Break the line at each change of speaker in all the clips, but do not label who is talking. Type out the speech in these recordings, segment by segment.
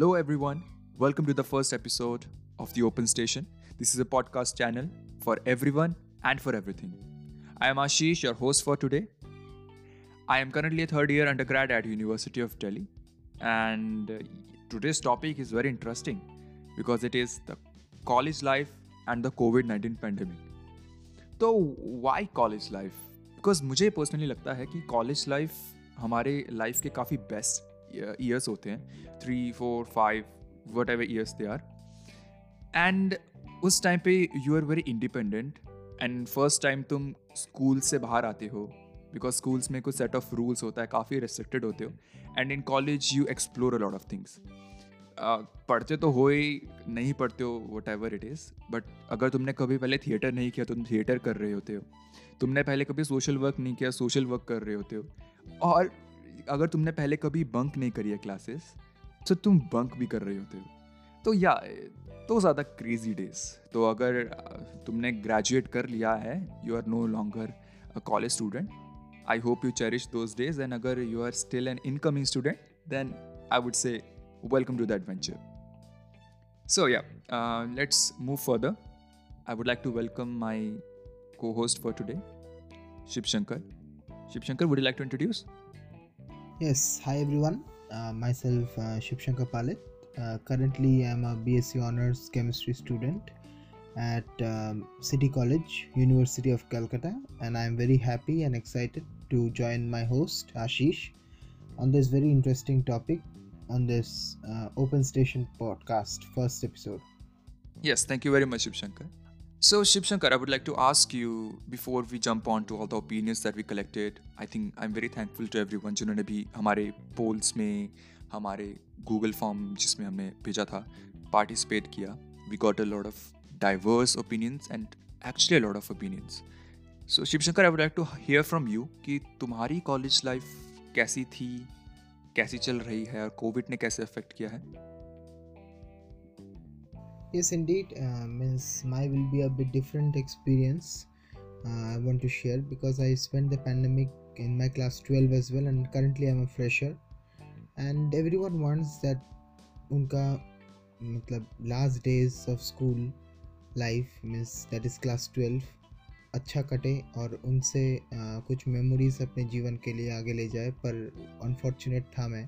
Hello, everyone. Welcome to the first episode of The Open Station. This is a podcast channel for everyone and for everything. I am Ashish, your host for today. I am currently a third year undergrad at University of Delhi, and uh, today's topic is very interesting because it is the college life and the COVID 19 pandemic. तो Y college life because मुझे personally लगता है कि college life हमारे life के काफ़ी best years होते हैं. Three four five whatever years they are and उस टाइम पे you are very independent and first time तुम स्कूल से बाहर आते हो बिकॉज़ स्कूल्स में कुछ सेट ऑफ़ रूल्स होता है, काफ़ी रेस्ट्रिक्टेड होते हो. And in college you explore a lot of things पढ़ते तो हो ही, नहीं पढ़ते हो whatever it is but अगर तुमने कभी पहले थिएटर नहीं किया तो तुम थिएटर कर रहे होते हो. तुमने पहले कभी सोशल वर्क नहीं किया सोशल वर्क कर रहे होते हो. और अगर तुमने पहले कभी बंक नहीं करी है क्लासेस तो तुम बंक भी कर रहे होते हो। तो या तो ज़्यादा क्रेजी डेज़ तो अगर तुमने ग्रेजुएट कर लिया है you are no longer a college student I hope you cherish those days and अगर you are still an incoming student then I would say welcome to the adventure so yeah let's move further I would like to welcome my co host for today Shivshankar Shivshankar would you like to introduce
Yes, hi everyone. Uh, myself, uh, Shib Shankar Palit. Uh, currently, I'm a BSc Honors Chemistry student at um, City College, University of Calcutta, and I'm very happy and excited to join my host, Ashish, on this very interesting topic on this uh, Open Station podcast, first episode.
Yes, thank you very much, Shiv Shankar. So, Shiv Shankar, I would like to ask you before we jump on to all the opinions that we collected. I think I'm very thankful to everyone जिन्होंने भी हमारे polls में हमारे Google form जिसमें हमने भेजा था participate किया. We got a lot of diverse opinions and actually a lot of opinions. So, Shiv Shankar, I would like to hear from you कि तुम्हारी college life कैसी थी कैसी चल रही है और कोविड ने कैसे अफेक्ट किया है
yes indeed uh, means my will be a bit different experience uh, i want to share because i spent the pandemic in my class 12 as well and currently i'm a fresher and everyone wants that unka matlab last days of school life means that is class 12 अच्छा कटे और उनसे आ, कुछ memories अपने जीवन के लिए आगे ले जाए पर अनफॉर्चुनेट था मैं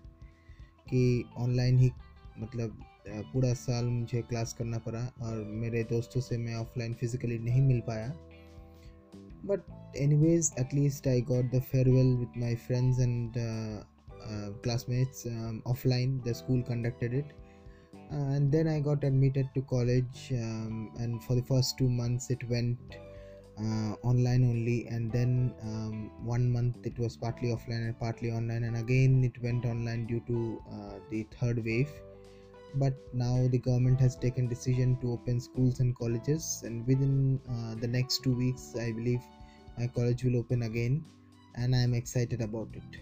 कि ऑनलाइन ही मतलब पूरा साल मुझे क्लास करना पड़ा और मेरे दोस्तों से मैं ऑफलाइन फिजिकली नहीं मिल पाया। But anyways at least I got the farewell with my friends and classmates offline the school conducted it and then I got admitted to college and for the first two months it went online only and then one month it was partly offline and partly online and again it went online due to third wave but now the government has taken decision to open schools and colleges and within uh, the next two weeks i believe my college will open again and i am excited about it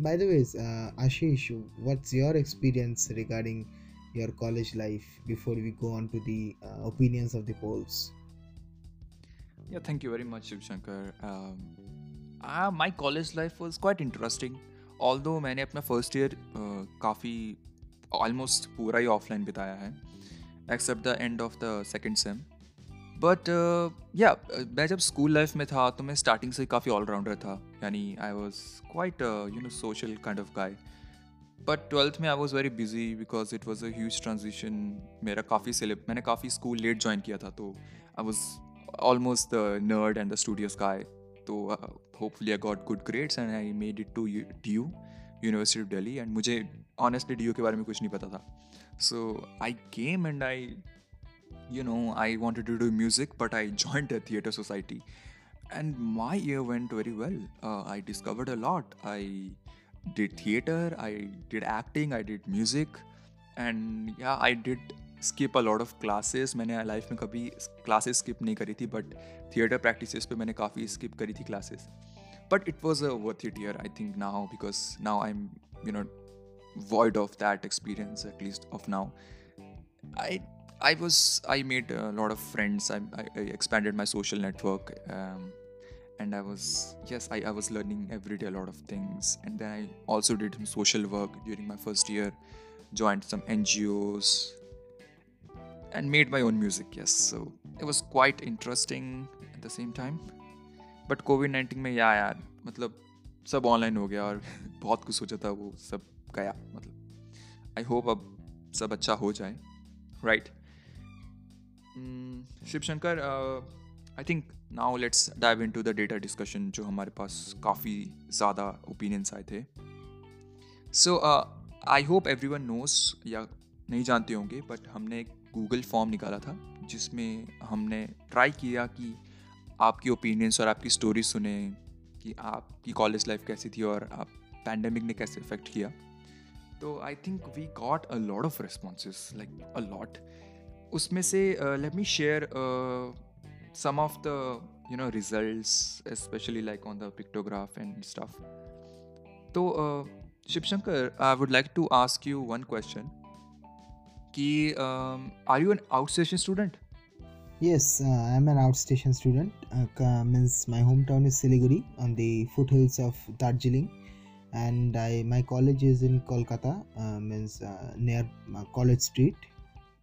by the way uh, ashish what's your experience regarding your college life before we go on to the uh, opinions of the polls
Yeah, thank you very much, Shiv Shankar. Um, uh, my college life was quite interesting. Although मैंने अपना first year uh, काफ़ी Almost पूरा ही offline बिताया है except the end of the second sem but yeah मैं जब school life में था तो मैं स्टार्टिंग से काफ़ी ऑलराउंडर था यानी I was quite you know social kind of guy but twelfth में I was very busy because it was a transition मेरा काफ़ी सिलेब मैंने काफ़ी स्कूल लेट ज्वाइन किया था तो I was almost the nerd and the studious guy. So uh, hopefully I got good grades and I made it to DU, University of Delhi. And मुझे honestly D के बारे में कुछ नहीं पता था। So I came and I you know I wanted to do music but I joined a theatre society and my year went very well I discovered a lot I did theatre I did acting I did music and yeah I did skip a lot of classes मैंने life में कभी classes skip नहीं करी थी but theatre practice पे मैंने काफ़ी skip करी थी classes but it was a worth it year I think now because now I am you know void of that experience at least of now i i was i made a lot of friends i, I expanded my social network um, and i was yes I, I was learning every day a lot of things and then i also did some social work during my first year joined some NGOs, and made my own music. Yes, so it was quite interesting at the same time. But Covid nineteen में या यार मतलब सब online हो गया और बहुत कुछ सोचा था वो सब गया मतलब आई होप अब सब अच्छा हो जाए right Shiv Shankar I think now let's dive into the data discussion जो हमारे पास काफ़ी ज़्यादा ओपिनियंस आए थे। So I hope everyone knows या नहीं जानते होंगे बट हमने एक गूगल फॉर्म निकाला था, जिसमें हमने ट्राई किया कि आपकी ओपिनियंस और आपकी स्टोरी सुने, कि आपकी कॉलेज लाइफ कैसी थी और आप पैंडमिक ने कैसे इफ़ेक्ट किया। तो I think we got a lot of responses like a lot उसमें से let me share some of the you know results especially like on the pictograph and stuff so uh, Shiv Shankar, I would like to ask you one question. Ki, um, are you an outstation student?
Yes, uh, I'm an outstation student. Uh, means my hometown is Siliguri on the foothills of Darjeeling, And I my college is in Kolkata. Uh, means uh, near uh, College Street.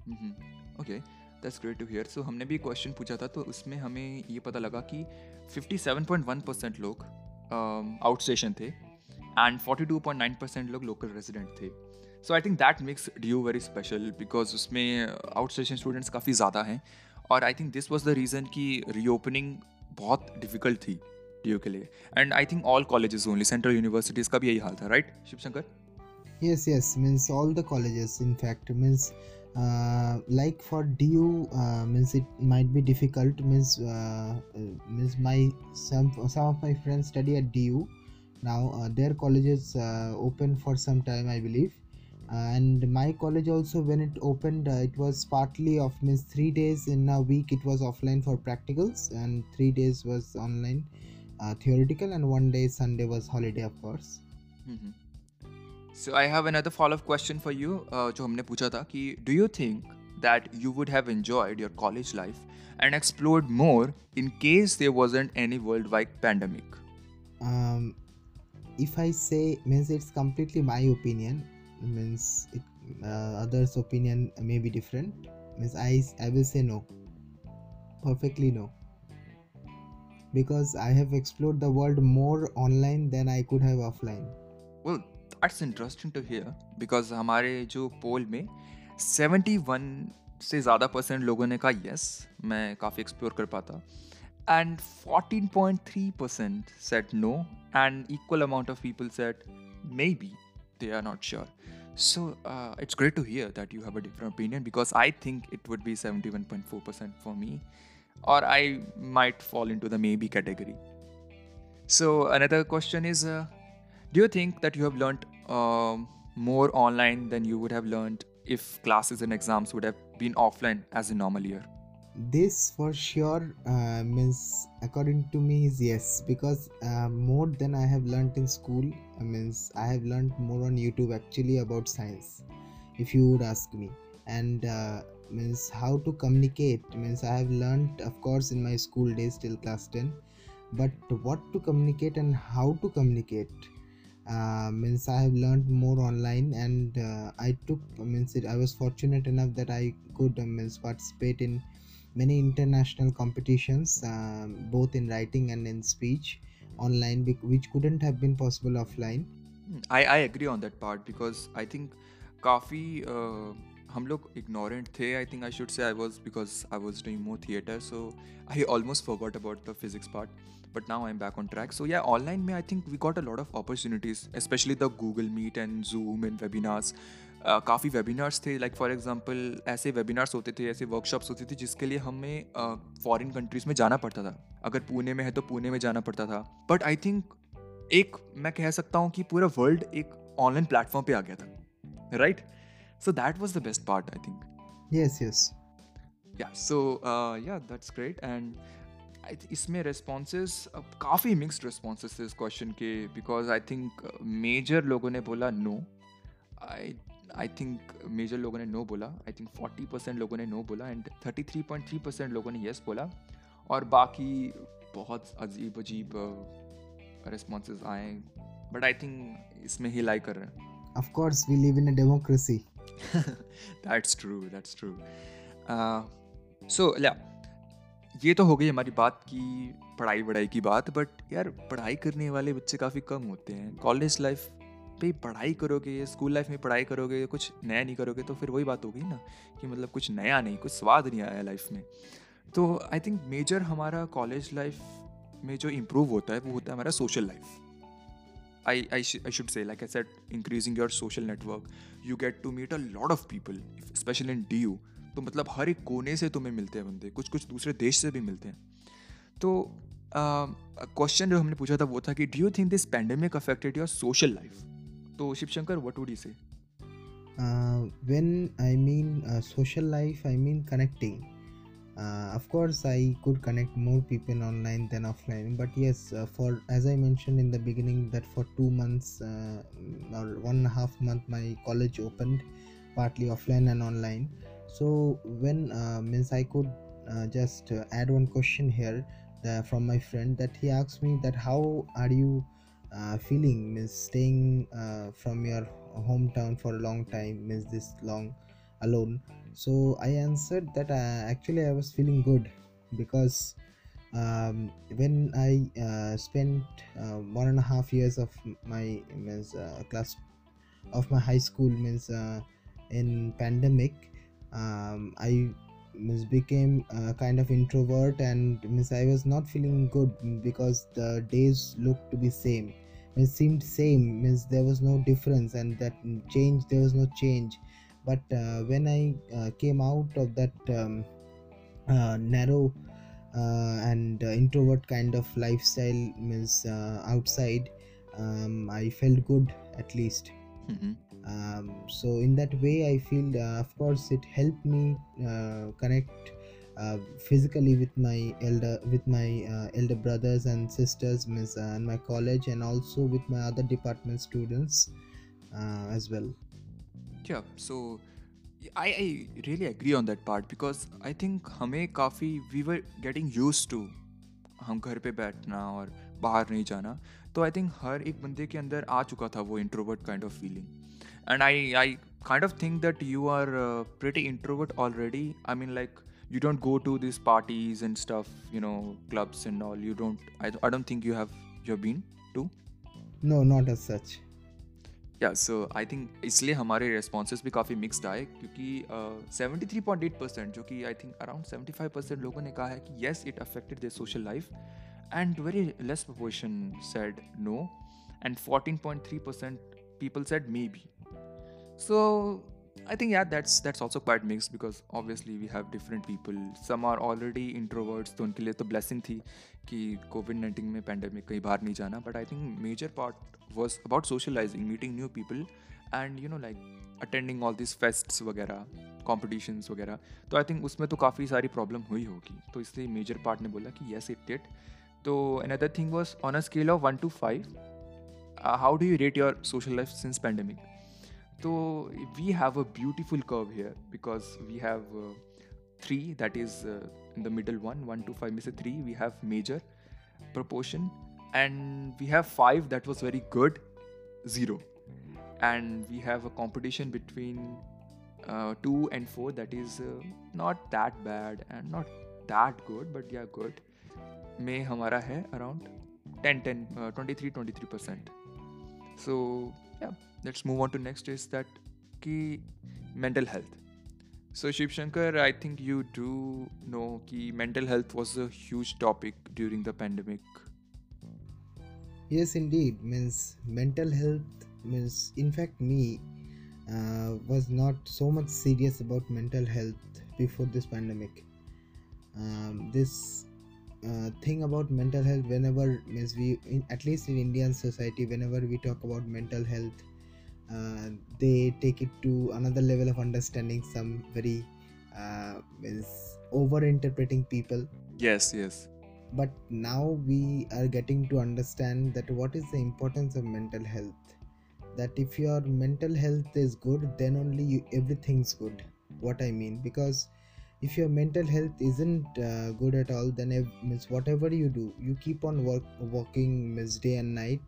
Mm-hmm. Okay. That's great to hear so हमने भी question पूछा था तो उसमें हमें ये पता लगा कि 57.1 परसेंट लोग आउट um, स्टेशन थे एंड 42.9 परसेंट लोग लोकल रेजिडेंट थे so I think that makes D U very special because उसमें आउट स्टेशन स्टूडेंट्स काफ़ी ज़्यादा हैं और I think this was the reason कि रीओपनिंग बहुत डिफ़िकल्ट थी पीयू के लिए। And I think all colleges only central universities का भी यही हाल था right Shivshankar?
Yes yes means all the colleges in fact means like for DU means it might be difficult means means my some of my friend study at DU now their college open for some time I believe and my college also when it open it was partly off means three days in a week it was offline for practicals and three days was online uh, theoretical and one day sunday was holiday of course. Mm-hmm.
so i have another follow-up question for you uh, do you think that you would have enjoyed your college life and explored more in case there wasn't any worldwide pandemic?
Um, if i say means it's completely my opinion means it, uh, others opinion may be different. Means i i will say no. Perfectly no because I have explored the world more online than I could have offline.
Well, that's interesting to here because हमारे जो पोल में 71 से ज़्यादा percent लोगों ने कहा yes मैं काफ़ी एक्सप्लोर कर पाता and 14.3 percent set no and equal amount of people set may be they are not sure. So uh, it's great to hear that you have a different opinion because I think it would be 71.4% for me, or I might fall into the maybe category. So another question is uh, do you think that you have learned um, more online than you would have learned if classes and exams would have been offline as a normal year?
This for sure uh, means, according to me, is yes because uh, more than I have learned in school uh, means I have learned more on YouTube actually about science. If you would ask me, and uh, means how to communicate means I have learned, of course, in my school days till class ten, but what to communicate and how to communicate uh, means i have learned more online and uh, i took means it, i was fortunate enough that i could uh, means participate in many international competitions um, both in writing and in speech online which couldn't have been possible offline.
I i agree on that part because i think काफ़ी हम लोग ignorant थे आई think I should say I was because I was doing more theatre so I almost forgot about the physics part but now I am back on track so yeah online में I think we got a lot of opportunities specially the Google Meet and Zoom and. Uh, काफ़ी webinars थे like for example ऐसे webinars होते थे ऐसे workshops होती थी जिसके लिए हमें फॉरेन uh, कंट्रीज़ में जाना पड़ता था। अगर पुणे में है तो पुणे में जाना पड़ता था। बट आई थिंक एक मैं कह सकता हूँ कि पूरा वर्ल्ड एक ऑनलाइन प्लेटफॉर्म पे आ गया था। Right so that was the best part I think
yes yes
yeah so yeah that's great and इसमें रेस्पॉन्सेज काफ़ी मिक्सड रेस्पॉन्सेज थे इस क्वेश्चन के बिकॉज़ आई थिंक मेजर लोगों ने बोला no I I think major लोगों ने नो बोला आई थिंक फोर्टी परसेंट लोगों ने नो बोला and thirty three point three percent लोगों ने येस बोला और बाकी बहुत अजीब अजीब रिस्पॉन्सेज आए बट आई थिंक इसमें ही लाई कर रहे हैं।
Of course we live in a democracy
that's true that's true so yeah ये तो हो गई हमारी बात की, पढ़ाई वढ़ाई की बात बट यार, पढ़ाई करने वाले बच्चे काफ़ी कम होते हैं। कॉलेज लाइफ पे पढ़ाई करोगे स्कूल लाइफ में पढ़ाई करोगे, कुछ नया नहीं करोगे तो फिर वही बात हो गई ना, कि मतलब कुछ नया नहीं, कुछ स्वाद नहीं आया लाइफ में। तो आई थिंक मेजर हमारा कॉलेज लाइफ में जो इम्प्रूव होता है, वो होता है हमारा social life I, I, sh- I should say, like I said, increasing your social network, you get to meet a lot of people, especially in DU. तो मतलब हर एक कोने से तुम्हें मिलते हैं बंदे। कुछ कुछ दूसरे देश से भी मिलते हैं। तो क्वेश्चन uh, जो हमने पूछा था वो था कि do you think this pandemic affected your social life तो Shiv Shankar what would you say
when I mean social life I mean connecting Uh, of course, I could connect more people online than offline. But yes, uh, for as I mentioned in the beginning, that for two months uh, or one and a half month, my college opened partly offline and online. So when uh, means I could uh, just add one question here from my friend that he asked me that how are you feeling means staying from your hometown for a long time means this long alone so i answered that uh, actually i was feeling good because um, when i uh, spent uh, one and a half years of my means uh, class of my high school means uh, in pandemic um, i means became kind of introvert and means i was not feeling good because the days looked to be same. It seemed same means there was no difference and that change there was no change but uh, when i uh, came out of that um, uh, narrow uh, and uh, introvert kind of lifestyle means uh, outside um, i felt good at least
mm-hmm.
um, so in that way i feel uh, of course it helped me uh, connect uh, physically with my elder with my uh, elder brothers and sisters miss, uh, and my college and also with my other department students uh, as well
yeah so I, I really agree on that part because I think हमें काफ़ी we were getting used to हम घर पे बैठना और बाहर नहीं जाना तो आई थिंक हर एक बंदे के अंदर आ चुका था वो introvert kind of feeling and I I kind of think that you are pretty introvert already I mean like you don't go to these parties and stuff you know clubs and all you don't i, I don't think you have you've been to
no not as such
या सो I think इसलिए हमारे responses भी काफ़ी mixed आए, क्योंकि seventy three point eight percent जो कि I think around seventy five percent लोगों ने कहा है कि yes it affected the social life and very less proportion said no and fourteen point three percent people said maybe so I think yeah, that's that's also quite mixed because obviously we have different people. Some are already introverts, तो उनके लिए तो blessing थी कि Covid nineteen में pandemic कहीं बाहर नहीं जाना but I think major part was about socialising meeting new people and you know like attending all this fests वगैरह कॉम्पिटिशन्स वगैरह. तो आई थिंक उसमें तो काफ़ी सारी प्रॉब्लम हुई होगी. तो इसलिए मेजर पार्ट ने बोला कि येस इट डिड तो another thing was on a scale of one two five how do you rate your social life since pandemic So we have a beautiful curve here because we have uh, three that is uh, in the middle one, one to five, Mr. three. We have major proportion, and we have five that was very good, zero, and we have a competition between uh, two and four that is uh, not that bad and not that good, but yeah, good. May हमारा है around 10 10 uh, 23 23 percent so yeah let's move on to next is that ki mental health. So shiv shankar i think you do know ki mental health was a huge topic during the pandemic.
Yes indeed. Means mental health means in fact me uh, was not so much serious about mental health before this pandemic. Um, this uh, thing about mental health whenever means we in, at least in indian society whenever we talk about mental health uh, they take it to another level of understanding some very uh, is over interpreting people.
Yes yes.
But now we are getting to understand that what is the importance of mental health. That if your mental health is good then only you, everything's good. What i mean because if your mental health isn't uh, good at all then ev- whatever you do you keep on work working day and night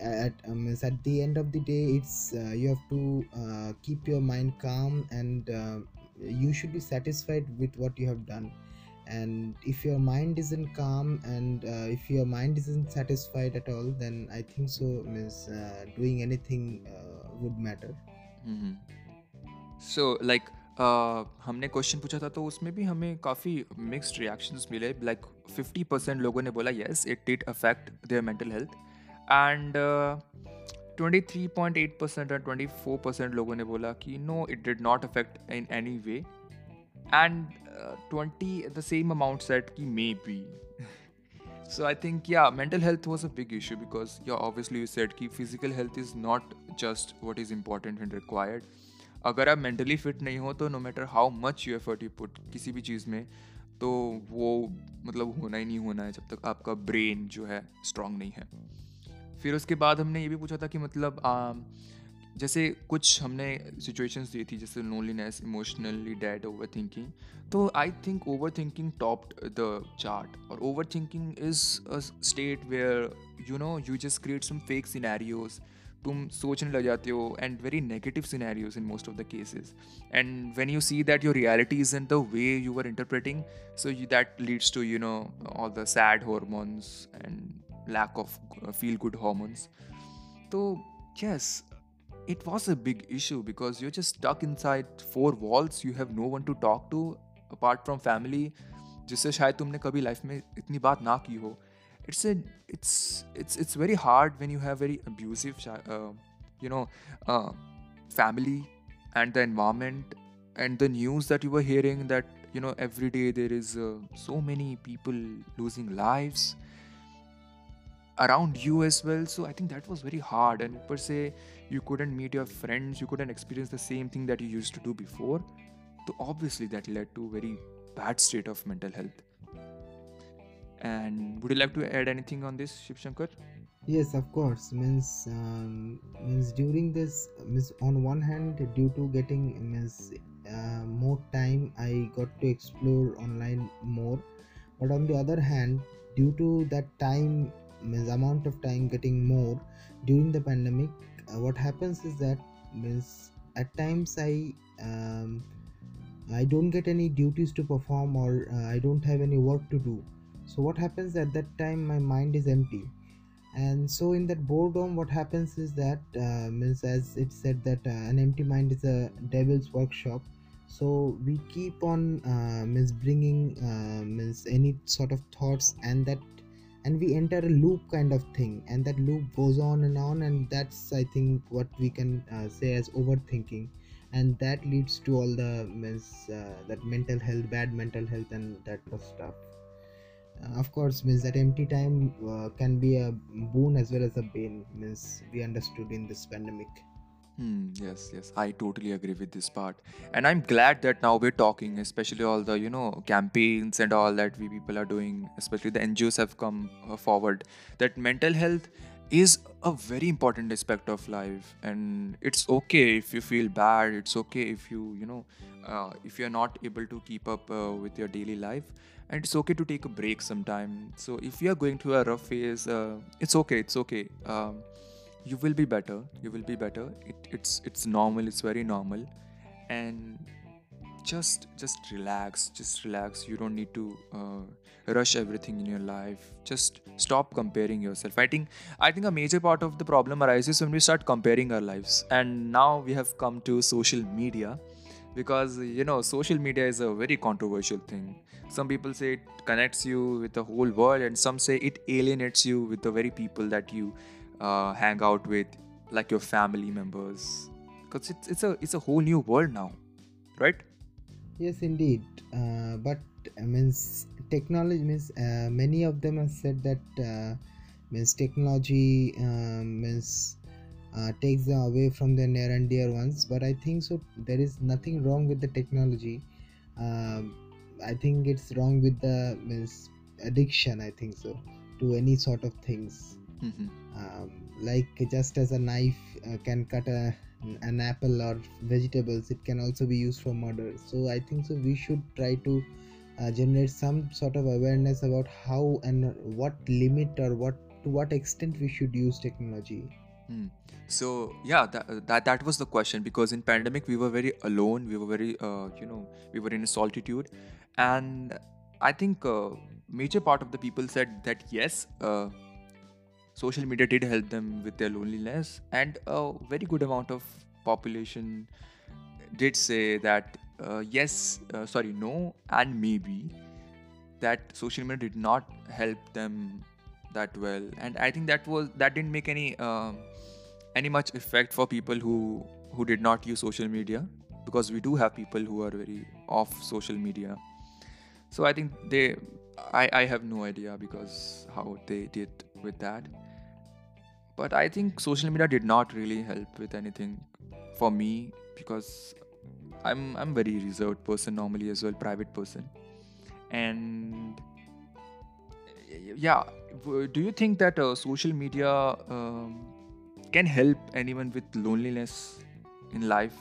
at um, is at the end of the day it's uh, you have to uh, keep your mind calm and uh, you should be satisfied with what you have done and if your mind isn't calm and uh, if your mind isn't satisfied at all then i think so means uh, doing anything uh, would matter
so like uh, हमने question पूछा था तो उसमें भी हमें काफ़ी mixed reactions मिले like fifty percent लोगों ने बोला yes it did affect their mental health and twenty three point eight percent and twenty four percent लोगों ने बोला कि no it did not affect in any way and twenty the same amount said कि maybe so, i think, yeah, mental health was a big issue because, yeah, obviously you said कि physical health is not just what is important and required. अगर आप mentally fit नहीं हो तो no matter how much you effort you put किसी भी चीज़ में तो वो मतलब होना ही नहीं होना है जब तक आपका ब्रेन जो है स्ट्रांग नहीं है. फिर उसके बाद हमने ये भी पूछा था कि मतलब आ, जैसे कुछ हमने सिचुएशंस दी थी जैसे loneliness emotionally dead over thinking तो I think overthinking topped the chart और overthinking is a state where you know you just create some fake scenarios तुम सोचने लग जाते हो and very negative scenarios in most of the cases and when you see that your reality is in the way you are interpreting so that leads to you know all the sad hormones and lack of feel good hormones तो yes it was a big issue because you're just stuck inside four walls you have no one to talk to apart from family जिससे शायद तुमने कभी life में इतनी बात ना की हो it's a it's it's it's very hard when you have very abusive uh, you know uh, family and the environment and the news that you were hearing that you know every day there is uh, so many people losing lives around you as well so i think that was very hard and per se you couldn't meet your friends you couldn't experience the same thing that you used to do before so obviously that led to very bad state of mental health and would you like to add anything on this, Shiv Shankar?
Yes, of course. Means um, means during this means on one hand, due to getting means uh, more time, I got to explore online more. But on the other hand, due to that time means amount of time getting more during the pandemic, uh, what happens is that means at times I um, I don't get any duties to perform or uh, I don't have any work to do. So what happens at that time my mind is empty. And so in that boredom what happens is that uh, means as it said that uh, an empty mind is a devil's workshop. So we keep on uh, means bringing uh, means any sort of thoughts and that and we enter a loop kind of thing and that loop goes on and on and that's i think what we can uh, say as overthinking and that leads to all the means uh, that mental health bad mental health and that stuff. Uh, of course means that empty time uh, can be a boon as well as a bane means we understood in this pandemic
Hmm, yes, yes, I totally agree with this part. And I'm glad that now we're talking, especially all the, you know, campaigns and all that we people are doing, especially the NGOs have come uh, forward, that mental health is a very important aspect of life. And it's okay if you feel bad, it's okay if you, you know, uh, if you're not able to keep up uh, with your daily life and it's okay to take a break sometime so if you are going through a rough phase uh, it's okay it's okay um, you will be better you will be better. It, it's it's normal it's very normal. And just just relax just relax. You don't need to uh, rush everything in your life. Just stop comparing yourself. I think i think a major part of the problem arises when we start comparing our lives. And now we have come to social media because you know social media is a very controversial thing. Some people say it connects you with the whole world and some say it alienates you with the very people that you uh, hang out with like your family members. Because it's, it's a it's a whole new world now right?
Yes indeed. Uh, but uh, means technology means uh, many of them have said that uh, means technology uh, means uh, takes them away from their near and dear ones. But i think so there is nothing wrong with the technology. Um, i think it's wrong with the means addiction i think so to any sort of things mm-hmm. um, like just as a knife uh, can cut a, an apple or vegetables it can also be used for murder so i think so we should try to uh, generate some sort of awareness about how and what limit or what to what extent we should use technology
Hmm. So yeah, that, that that was the question because in pandemic we were very alone. We were very uh, you know we were in solitude, and I think uh, major part of the people said that yes, uh, social media did help them with their loneliness, and a very good amount of population did say that uh, yes, uh, sorry, no, and maybe that social media did not help them that well, and I think that was that didn't make any. Um, any much effect for people who who did not use social media because we do have people who are very off social media so i think they i i have no idea because how they did with that but i think social media did not really help with anything for me because i'm i'm very reserved person normally as well private person. And yeah do you think that uh, social media um, can help anyone with loneliness in life?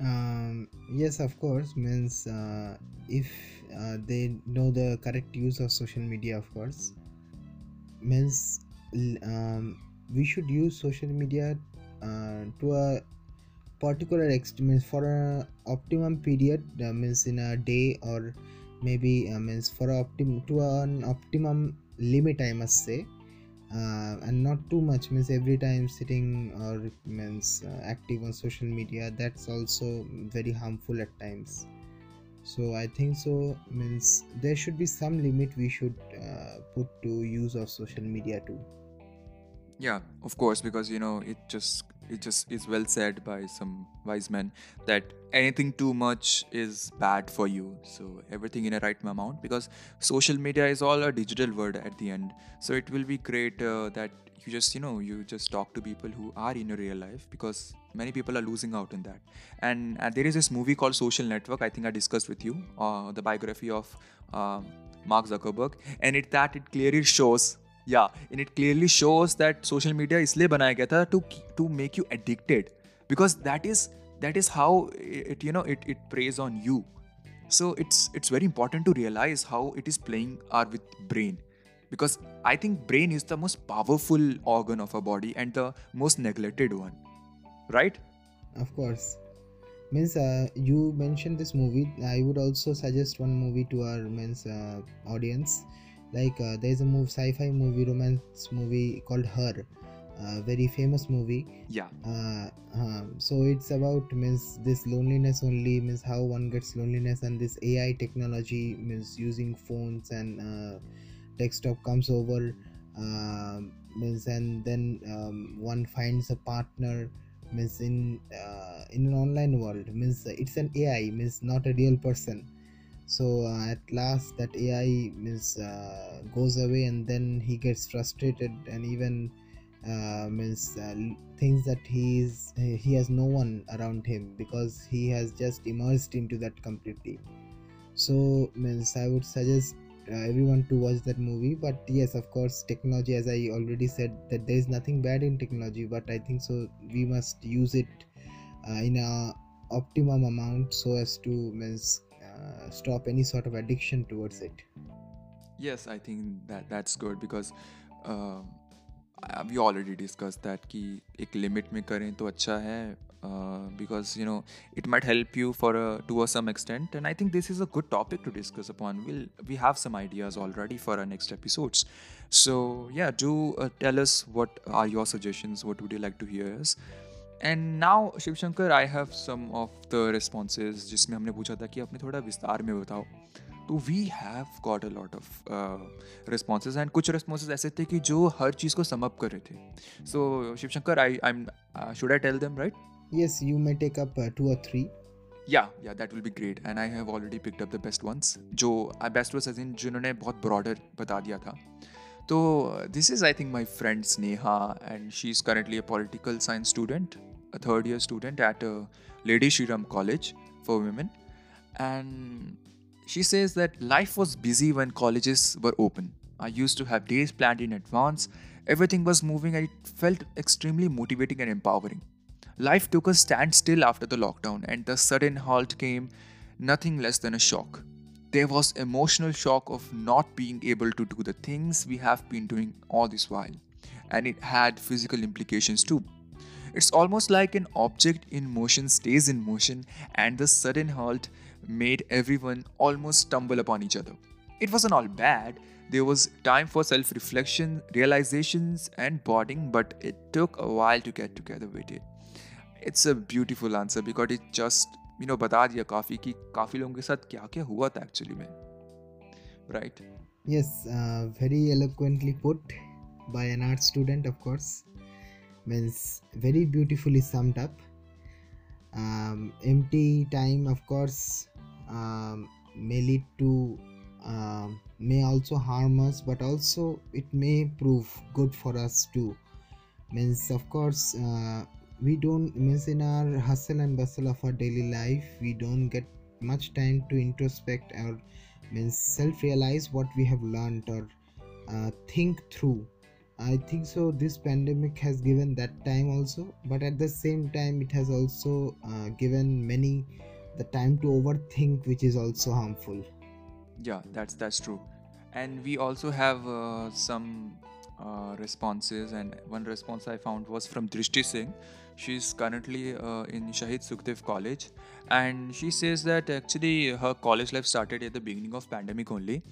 Um, yes of course. Means uh, if uh, they know the correct use of social media of course. Means um, we should use social media uh, to a particular extent for a optimum period uh, means in a day or maybe uh, means for optim to an optimum limit i must say uh, and not too much means every time sitting or means uh, active on social media that's also very harmful at times. So i think so means there should be some limit we should uh, put to use of social media too
yeah of course because you know it just it just is well said by some wise men that anything too much is bad for you. So everything in a right amount because social media is all a digital word at the end. So it will be great uh, that you just you know you just talk to people who are in your real life because many people are losing out in that. And uh, there is this movie called social network i think i discussed with you uh, the biography of uh, mark zuckerberg. And it that it clearly shows yeah and it clearly shows that social media इसलिए बनाया गया था to to make you addicted because that is that is how it you know it it preys on you so it's it's very important to realize how it is playing our with brain because i think brain is the most powerful organ of our body and the most neglected one right
of course means uh, you mentioned this movie i would also suggest one movie to our means uh, audience like uh, there's a movie sci-fi movie romance movie called her uh, very famous movie.
Yeah.
Uh, um, so it's about means this loneliness only means how one gets loneliness and this ai technology means using phones and uh, desktop comes over uh, means and then um, one finds a partner means in uh, in an online world. Means it's an ai means not a real person so uh, at last that ai means uh, goes away and then he gets frustrated and even uh, means uh, thinks that he is he has no one around him because he has just immersed into that completely. So means i would suggest uh, everyone to watch that movie but yes of course technology as i already said that there is nothing bad in technology but i think so we must use it uh, in a optimum amount so as to means uh, stop any sort of addiction towards it
yes i think that that's good because uh, we already discussed that कि एक limit में करें तो अच्छा है because you know it might help you for a to a some extent and i think this is a good topic to discuss upon we'll we have some ideas already for our next episodes so yeah do uh, tell us what are your suggestions what would you like to hear us And now Shiv Shankar I have some of the responses जिसमें हमने पूछा था कि अपने थोड़ा विस्तार में बताओ। तो we have got a lot of responses and कुछ रिस्पॉन्सेज ऐसे थे कि जो हर चीज़ को समअप कर रहे थे। So Shivshankar I I am should I tell them right
yes you may take up uh, two or three.
Yeah yeah that will be great. And i have already picked up the best ones जो best was as in जिन्होंने बहुत broader बता दिया था। So, uh, this is, I think, my friend Sneha, and she's currently a political science student, a third year student at a Lady Shri Ram College for women. And she says that life was busy when colleges were open. I used to have days planned in advance, everything was moving, and it felt extremely motivating and empowering. Life took a standstill after the lockdown, and the sudden halt came nothing less than a shock there was emotional shock of not being able to do the things we have been doing all this while. And it had physical implications too. It's almost like an object in motion stays in motion and the sudden halt made everyone almost stumble upon each other. It wasn't all bad. There was time for self reflection realizations and bonding but it took a while to get together with it. It's a beautiful answer because it just मीनो बता दिया काफ़ी कि काफ़ी लोगों के साथ क्या क्या हुआ था एक्चुअली में। Right
yes very eloquently put by an art student of course means very beautifully summed empty time of course may lead to may also harm but also it may prove good for us to means of course we don't miss in our hustle and bustle of our daily life we don't get much time to introspect or means self realize what we have learned or uh, think through. I think so this pandemic has given that time also but at the same time it has also uh, given many the time to overthink which is also harmful.
Yeah that's that's true. And we also have uh, some uh, responses and one response i found was from drishti singh She's currently uh, in Shaheed Sukhdev College, and she says that actually her college life started at the beginning of pandemic only.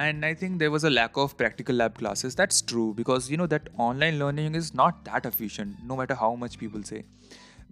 And I think there was a lack of practical lab classes. That's true because you know that online learning is not that efficient, no matter how much people say.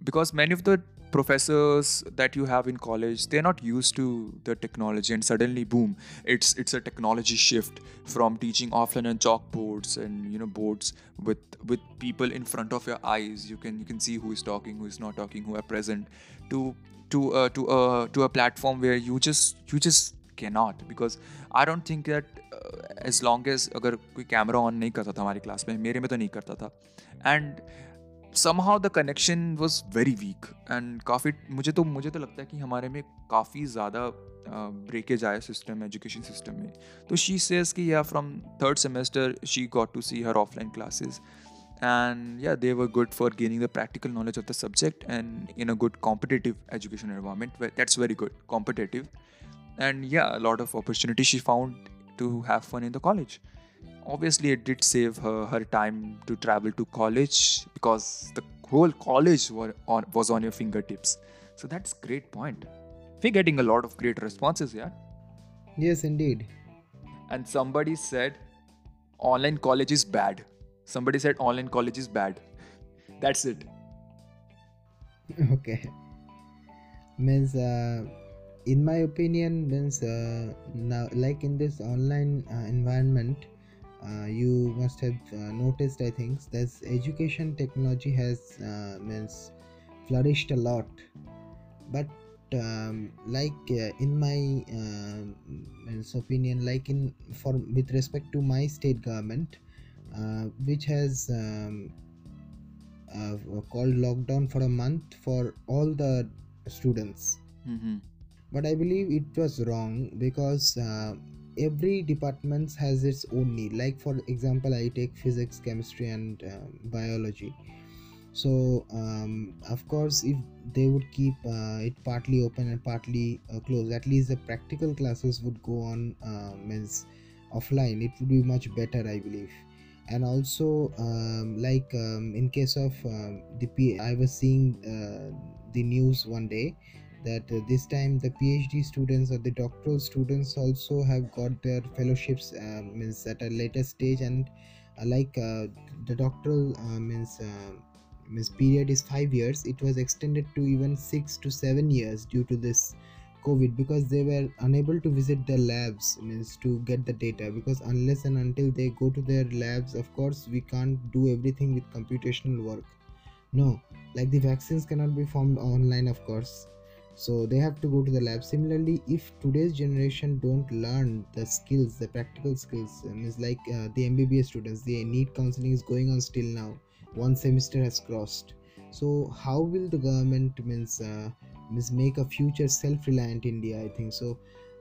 Because many of the professors that you have in college they're not used to the technology and suddenly boom it's it's a technology shift from teaching offline on chalkboards and you know boards with with people in front of your eyes you can you can see who is talking who is not talking who are present to to uh, to a uh, to a platform where you just you just cannot because I don't think that uh, as long as अगर कोई camera on नहीं करता था हमारी class में मेरे में तो नहीं करता था and Somehow the connection was very weak and काफ़ी, मुझे तो मुझे तो लगता है कि हमारे में काफ़ी ज़्यादा ब्रेकेज आया सिस्टम एजुकेशन सिस्टम में। तो शी सेज कि yeah from third semester she got to see her offline classes and yeah they were good for gaining the practical knowledge of the subject and in a good competitive education environment that's very good competitive and yeah lot of opportunity she found to have fun in the college obviously it did save her her time to travel to college because the whole college were on, was on your fingertips. So that's great point. We're getting a lot of great responses yeah
yes indeed.
And somebody said online college is bad. Somebody said online college is bad. That's it.
Okay. Means uh, in my opinion means uh, now like in this online uh, environment you must have uh, noticed i think that education technology has uh, means flourished a lot but um, like uh, in my uh, opinion like in for with respect to my state government uh, which has um, called lockdown for a month for all the students
mm-hmm.
but i believe it was wrong because every department has its own need. Like for example i take physics chemistry and uh, biology. So um, of course if they would keep uh, it partly open and partly uh, closed at least the practical classes would go on uh, means offline. It would be much better i believe. And also um, like um, in case of um, the P- i was seeing uh, the news one day that uh, this time the phd students or the doctoral students also have got their fellowships uh, means at a later stage. And uh, like uh, the doctoral uh, means uh, means period is 5 years. It was extended to even 6 to 7 years due to this covid because they were unable to visit their labs means to get the data. Because unless and until they go to their labs of course we can't do everything with computational work. No like the vaccines cannot be formed online of course so they have to go to the lab. Similarly if today's generation don't learn the skills the practical skills um, is like uh, the mbbs students the NEET counseling is going on still now. One semester has crossed. So how will the government means uh, make a future self-reliant india i think so?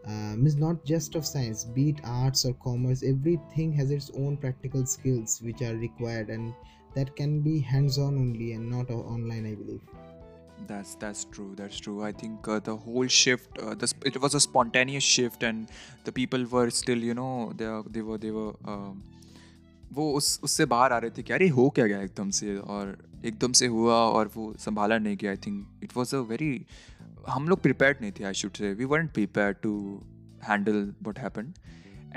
Uh, not just of science be it arts or commerce everything has its own practical skills which are required and that can be hands-on only and not online i believe
That's that's true. That's true. I think uh, the whole shift, uh, the sp- it was a spontaneous shift, and the people were still, you know, they are- they were they were um, वो उस उससे बाहर आ रहे थे कि अरे हो क्या गया एकदम से और एकदम से हुआ और वो संभाला नहीं गया I think it was a very हम लोग प्रिपेयर्ड नहीं थे I should say we weren't prepared to handle what happened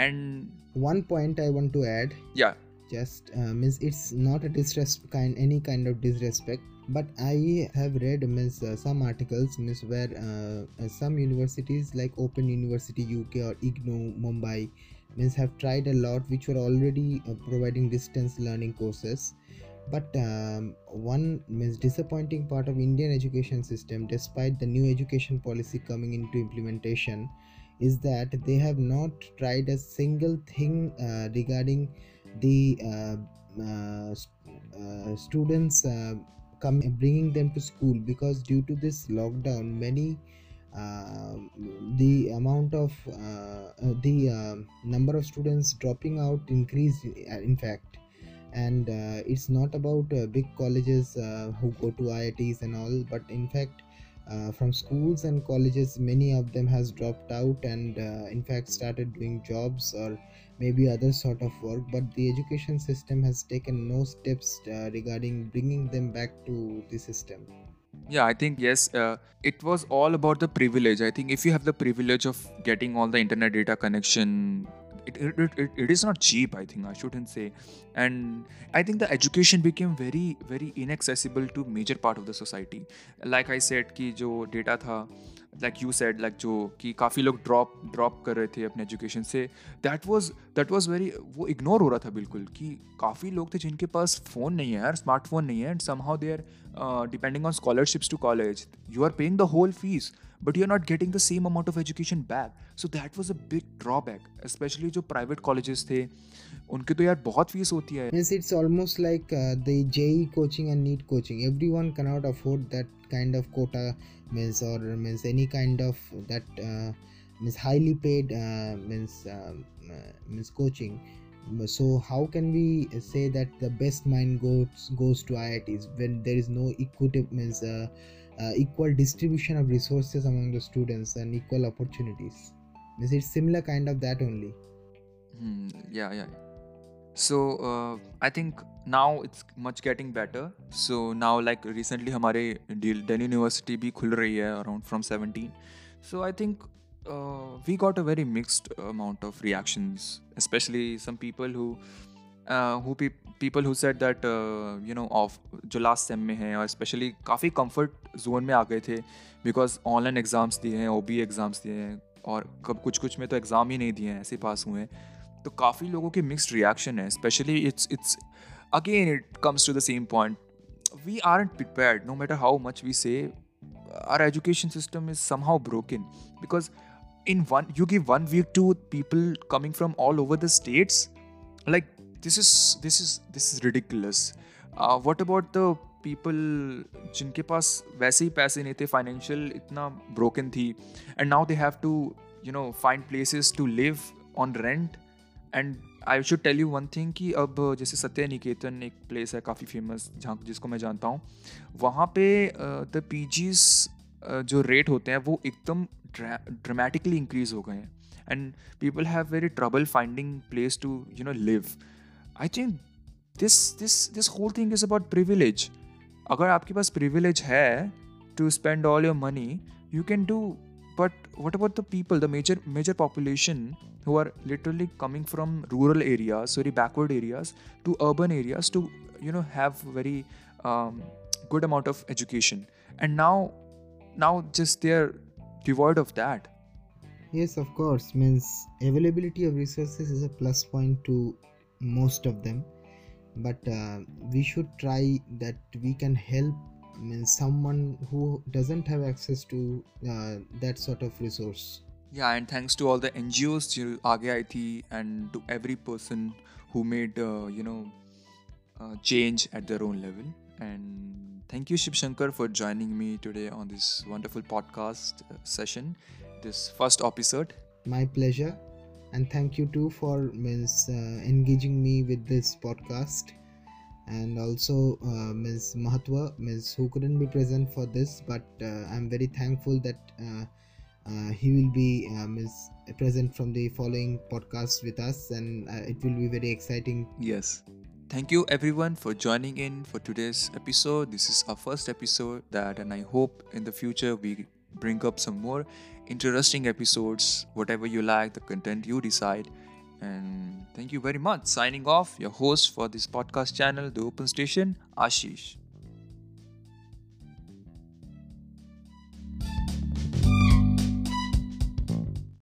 and
one point i want to add
yeah
just uh, means it's not a disrespect kind any kind of disrespect but i have read uh, some articles where uh, uh, some universities like open university uk or IGNOU mumbai means have tried a lot which were already uh, providing distance learning courses. But um, one means disappointing part of indian education system despite the new education policy coming into implementation is that they have not tried a single thing uh, regarding the uh, uh, students uh, come bringing them to school because due to this lockdown many uh, the amount of uh, uh, the uh, number of students dropping out increased uh, in fact. And uh, it's not about big colleges who go to iits and all but in fact uh, from schools and colleges many of them has dropped out and uh, in fact started doing jobs or maybe other sort of work but the education system has taken no steps uh, regarding bringing them back to the system
Yeah, I think yes. Uh, it was all about the privilege. I think if you have the privilege of getting all the internet data connection, it, it, it, it, is not cheap. I think I shouldn't say, and I think the education became very very inaccessible to major part of the society. Like I said कि जो data था, like you said, like जो कि काफ़ी लोग drop drop कर रहे थे अपने education से, that was that was very वो ignore हो रहा था बिल्कुल कि काफ़ी लोग थे जिनके पास फ़ोन नहीं है यार स्मार्टफ़ोन नहीं है and somehow they are uh, depending on scholarships to college you are paying the whole fees but you're not getting the same amount of education back so that was a big drawback specially जो private colleges थे उनके तो यार बहुत fees होती है
yes, it's almost like uh, the JEE coaching and NEET coaching. Everyone cannot afford that kind of quota means or means any kind of that uh, means highly paid uh, means um, uh, means coaching. So how can we say that the best mind goes goes to IITs when there is no equity means. Uh, uh, equal distribution of resources among the students and equal opportunities Means it's similar kind of that only.
Hmm, yeah yeah so uh, i think now it's much getting better so now like recently हमारे Delhi university भी खुल रही है around from 17 so i think uh, we got a very mixed amount of reactions especially some people who uh, who pe- people who said that uh, you know of जो last sem में हैं और specially काफ़ी comfort zone में आ गए थे because online exams दिए हैं ओ बी एग्ज़ाम्स दिए हैं और कब कुछ कुछ में तो एग्ज़ाम ही नहीं दिए हैं, ऐसे पास हुए हैं। तो काफ़ी लोगों के मिक्स रिएक्शन है specially it's it's again it comes to the same point we aren't prepare no matter how much we say our education system is somehow broken because in one you give one week to people coming from all over the states like this is this is this is ridiculous what about the people जिनके पास वैसे ही पैसे नहीं थे financial इतना broken थी and now they have to you know find places to live on rent and I should tell you one thing कि अब जैसे सत्य निकेतन एक प्लेस है काफ़ी फ़ेमस जहाँ जिसको मैं जानता हूँ, वहाँ पे द पी जीज जो रेट होते हैं वो एकदम ड्रामेटिकली इंक्रीज हो गए हैं. And people have very trouble finding place to you know live I think this this this whole thing is about privilege अगर आपके पास प्रिविलेज है to spend all your money you can do but what about the people the major major population who are literally coming from rural areas very backward areas to urban areas to you know have very um, good amount of education and now now just they're devoid of that
Yes, of course. Means availability of resources is a plus point to most of them, but uh, we should try that we can help someone who doesn't have access to uh, that sort of resource.
Yeah and thanks to all the ngos to aage and to every person who made uh, you know uh, change at their own level. And thank you shivshankar for joining me today on this wonderful podcast uh, session this first episode.
My pleasure and thank you too for means uh, engaging me with this podcast. and also uh, Ms. Mahatwa, Ms. who couldn't be present for this, but uh, I'm very thankful that uh, uh, he will be um, is present from the following podcast with us, and uh, it will be very exciting.
Yes. Thank you everyone for joining in for today's episode. This is our first episode that, and I hope in the future we bring up some more interesting episodes, whatever you like, the content you decide. And thank you very much. Signing off, your host for this podcast channel, The Open Station, Ashish.